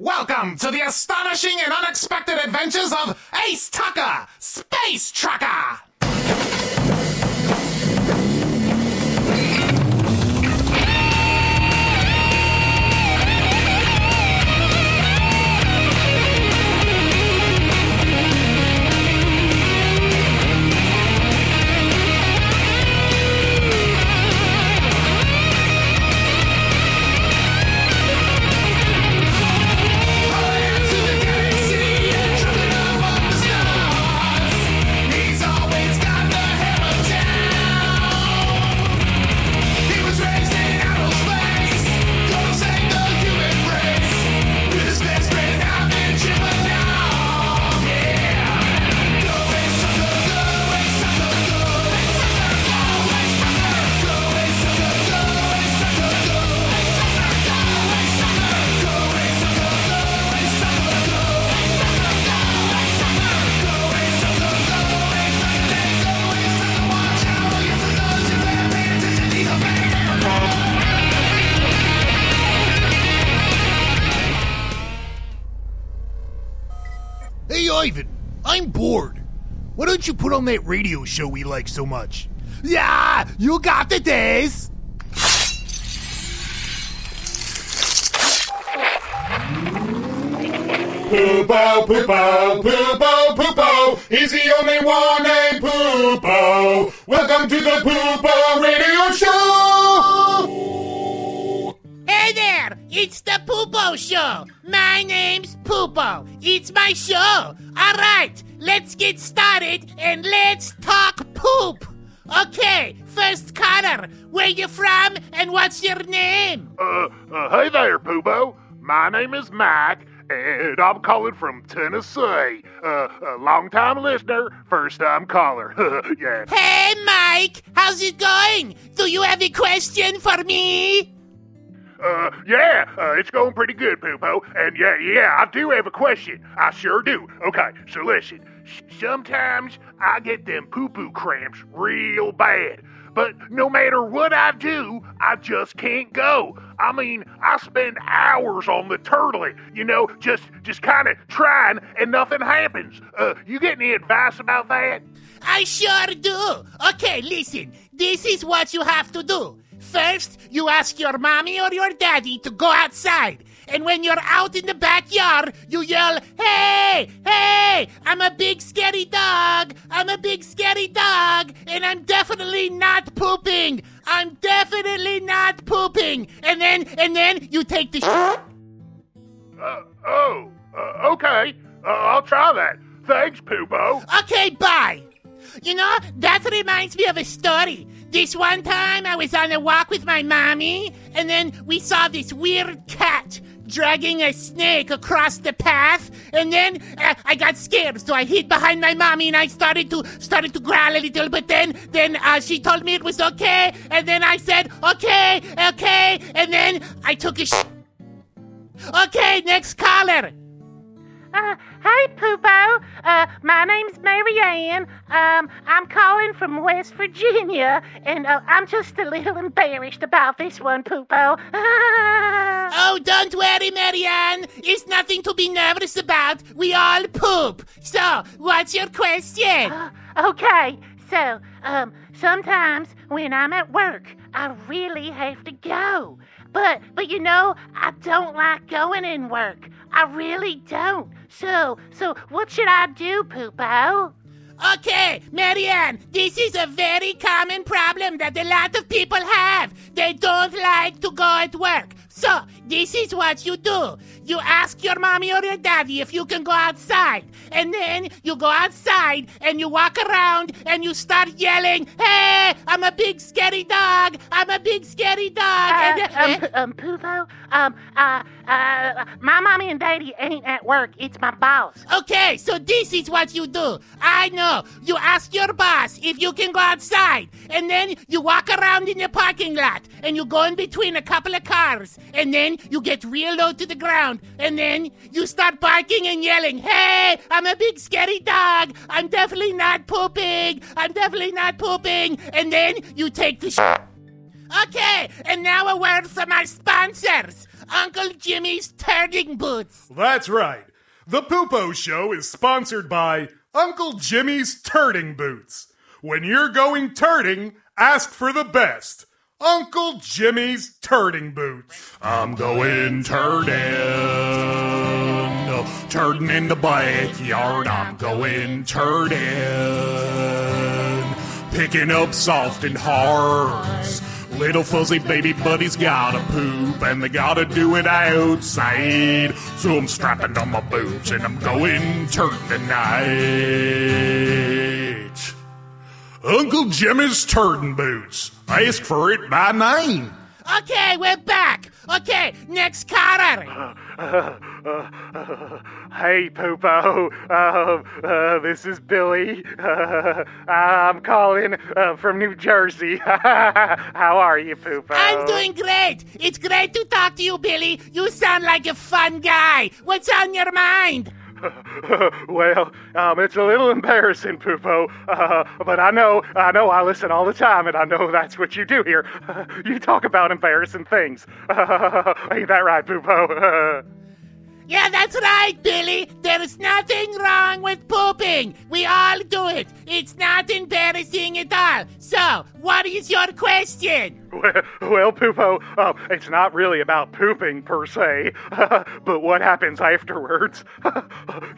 Welcome to the astonishing and unexpected adventures of Ace Tucker, Space Trucker! Ivan, I'm bored. Why don't you put on that radio show we like so much? Yeah, you got the days. Poopo, Poopo, Poopo, Poopo. He's the only one named Poopo. Welcome to the Poopo Radio Show. Hey there! It's the Poopo Show! My name's Poopo. It's my show! Alright, let's get started and let's talk poop! Okay, first caller, where you from and what's your name? Uh, uh, hey there, Poopo. My name is Mike, and I'm calling from Tennessee. Uh, a long-time listener, first-time caller. yeah. Hey Mike, how's it going? Do you have a question for me? Uh, yeah, uh, it's going pretty good, Poopo. And yeah, yeah, I do have a question. I sure do. Okay, so listen. Sometimes I get them poo-poo cramps real bad. But no matter what I do, I just can't go. I mean, I spend hours on the turtlet, you know, just just kind of trying, and nothing happens. Uh, you get any advice about that? I sure do. Okay, listen. This is what you have to do. First, you ask your mommy or your daddy to go outside. And when you're out in the backyard, you yell, Hey, hey, I'm a big scary dog. I'm a big scary dog. And I'm definitely not pooping. I'm definitely not pooping. And then, and then you take the sh- Uh, oh, uh, okay. Uh, I'll try that. Thanks, Poopo. Okay, bye. You know, that reminds me of a story. This one time I was on a walk with my mommy, and then we saw this weird cat dragging a snake across the path, and then uh, I got scared, so I hid behind my mommy and I started to started to growl a little. But then then uh, she told me it was okay, and then I said okay, okay, and then I took a. Sh- okay, next caller. Uh, hey, Poopo. Uh, my name's Marianne. Um, I'm calling from West Virginia, and uh, I'm just a little embarrassed about this one, Poopo. Oh, don't worry, Marianne. It's nothing to be nervous about. We all poop. So, what's your question? okay, so, um, sometimes when I'm at work, I really have to go. But, but you know, I don't like going in work. I really don't. So, so what should I do, Poopo? Okay, Marianne, this is a very common problem that a lot of people have. They don't like to go at work. So, this is what you do. You ask your mommy or your daddy if you can go outside. And then you go outside and you walk around and you start yelling, Hey, I'm a big scary dog. I'm a big scary dog. Uh, and, um, um, Poopo, um, uh, uh, my mommy and daddy ain't at work. It's my boss. Okay, so this is what you do. I know. You ask your boss if you can go outside, and then you walk around in the parking lot, and you go in between a couple of cars, and then you get real low to the ground, and then you start barking and yelling, Hey, I'm a big scary dog. I'm definitely not pooping. I'm definitely not pooping. And then you take the sh- Okay, and now a word from our sponsors. Uncle Jimmy's turding boots. That's right. The Poopo Show is sponsored by Uncle Jimmy's Turding Boots. When you're going turning, ask for the best. Uncle Jimmy's Turding Boots. I'm going turding. Turding in the backyard. I'm going turding. Picking up soft and hards. Little fuzzy baby buddies gotta poop and they gotta do it outside. So I'm strapping on my boots and I'm going turd tonight. Uncle Jimmy's Turdin' Boots. Ask for it by name. Okay, we're back. Okay, next caller. Hey, Poopo. Uh, uh, this is Billy. Uh, I'm calling uh, from New Jersey. How are you, Poopo? I'm doing great. It's great to talk to you, Billy. You sound like a fun guy. What's on your mind? well, um, it's a little embarrassing, Poopo, uh, but I know, I know, I listen all the time, and I know that's what you do here. you talk about embarrassing things. Ain't that right, Poopo? Yeah, that's right, Billy. There's nothing wrong with pooping. We all do it. It's not embarrassing at all. So, what is your question? Well, well Poopo, uh, it's not really about pooping per se, but what happens afterwards.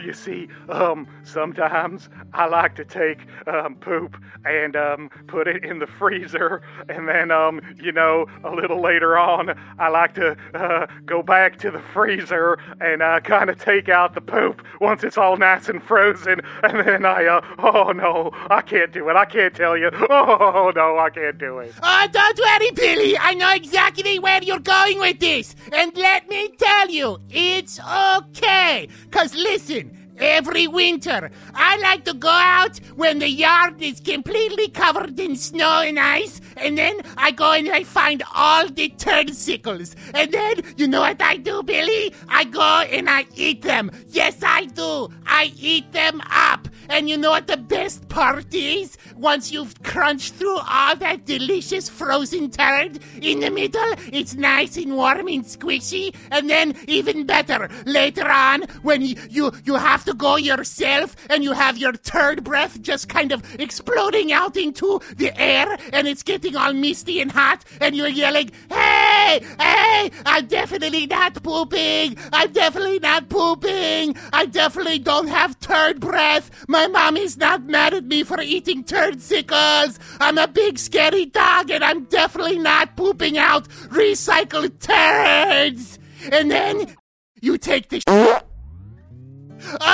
you see, um, sometimes I like to take um, poop and um, put it in the freezer, and then, um, you know, a little later on, I like to uh, go back to the freezer and uh, kind of take out the poop once it's all nice and frozen, and then I, uh, oh no, I can't do it. I can't tell you. Oh no, I can't do it. Oh, don't worry, Billy. I know exactly where you're going with this. And let me tell you, it's okay. Cause listen, Every winter, I like to go out when the yard is completely covered in snow and ice, and then I go and I find all the turdsickles. And then, you know what I do, Billy? I go and I eat them. Yes, I do. I eat them up. And you know what the best part is? Once you've crunched through all that delicious frozen turd, in the middle, it's nice and warm and squishy. And then, even better, later on, when you, you, you have to go yourself and you have your turd breath just kind of exploding out into the air and it's getting all misty and hot and you're yelling, Hey, hey, I'm definitely not pooping. I'm definitely not pooping. I definitely don't have turd breath. My mommy's not mad at me for eating turdsickles. I'm a big scary dog and I'm definitely not pooping out recycled turds. And then you take the sh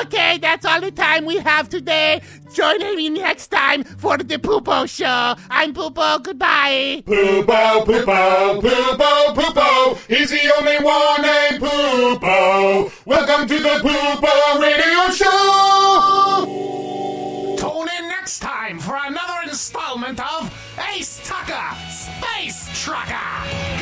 Okay, that's all the time we have today. Join me next time for the Poopo Show. I'm Poopo. Goodbye. Poopo, Poopo, Poopo, Poopo. He's the only one named Poopo. Welcome to the Poopo Radio Show. Of Ace Tucker Space Trucker.